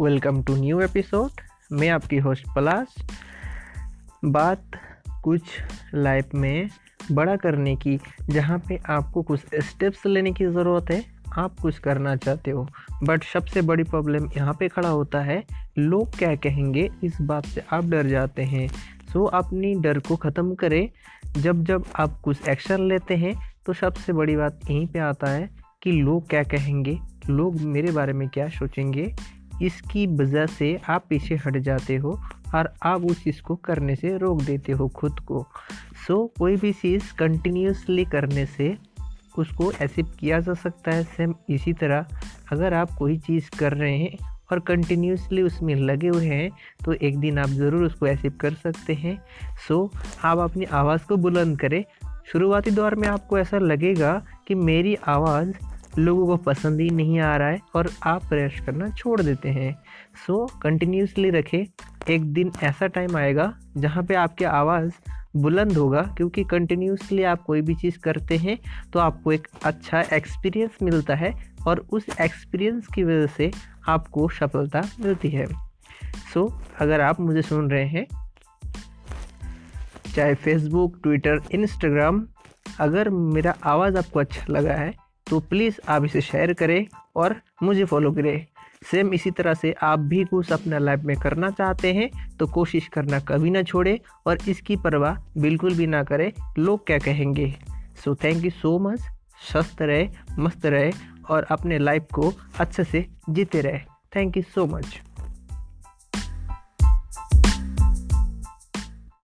Welcome to new episode. मैं आपकी host पलाश। बात कुछ लाइफ में बड़ा करने की, जहाँ पे आपको कुछ स्टेप्स लेने की ज़रूरत है, आप कुछ करना चाहते हो। बट सबसे बड़ी प्रॉब्लम यहाँ पे खड़ा होता है, लोग क्या कहेंगे, इस बात से आप डर जाते हैं। सो अपनी डर को ख़त्म करें। जब जब आप कुछ एक्शन लेते हैं तो सबसे बड़ी बात यहीं पे आता है कि लोग क्या कहेंगे, लोग मेरे बारे में क्या सोचेंगे। इसकी वजह से आप पीछे हट जाते हो और आप उस चीज़ को करने से रोक देते हो खुद को। सो so, कोई भी चीज़ कंटिन्यूसली करने से उसको एक्सेप्ट किया जा सकता है। सेम इसी तरह अगर आप कोई चीज़ कर रहे हैं और कंटिन्यूसली उसमें लगे हुए हैं तो एक दिन आप ज़रूर उसको एक्सेप्ट कर सकते हैं। सो so, आप अपनी आवाज़ को बुलंद करें। शुरुआती दौर में आपको ऐसा लगेगा कि मेरी आवाज़ लोगों को पसंद ही नहीं आ रहा है और आप प्रयास करना छोड़ देते हैं। सो कंटिन्यूसली रखें। एक दिन ऐसा टाइम आएगा जहाँ पे आपकी आवाज़ बुलंद होगा क्योंकि कंटिन्यूसली आप कोई भी चीज़ करते हैं तो आपको एक अच्छा एक्सपीरियंस मिलता है और उस एक्सपीरियंस की वजह से आपको सफलता मिलती है। सो so, अगर आप मुझे सुन रहे हैं चाहे फेसबुक ट्विटर इंस्टाग्राम अगर मेरा आवाज़ आपको अच्छा लगा है तो प्लीज़ आप इसे शेयर करें और मुझे फॉलो करें। सेम इसी तरह से आप भी कुछ अपना लाइफ में करना चाहते हैं तो कोशिश करना कभी ना छोड़ें और इसकी परवाह बिल्कुल भी ना करें। लोग क्या कहेंगे? So thank you so much स्वस्थ रहे, मस्त रहे और अपने लाइफ को अच्छे से जीते रहे। Thank you so much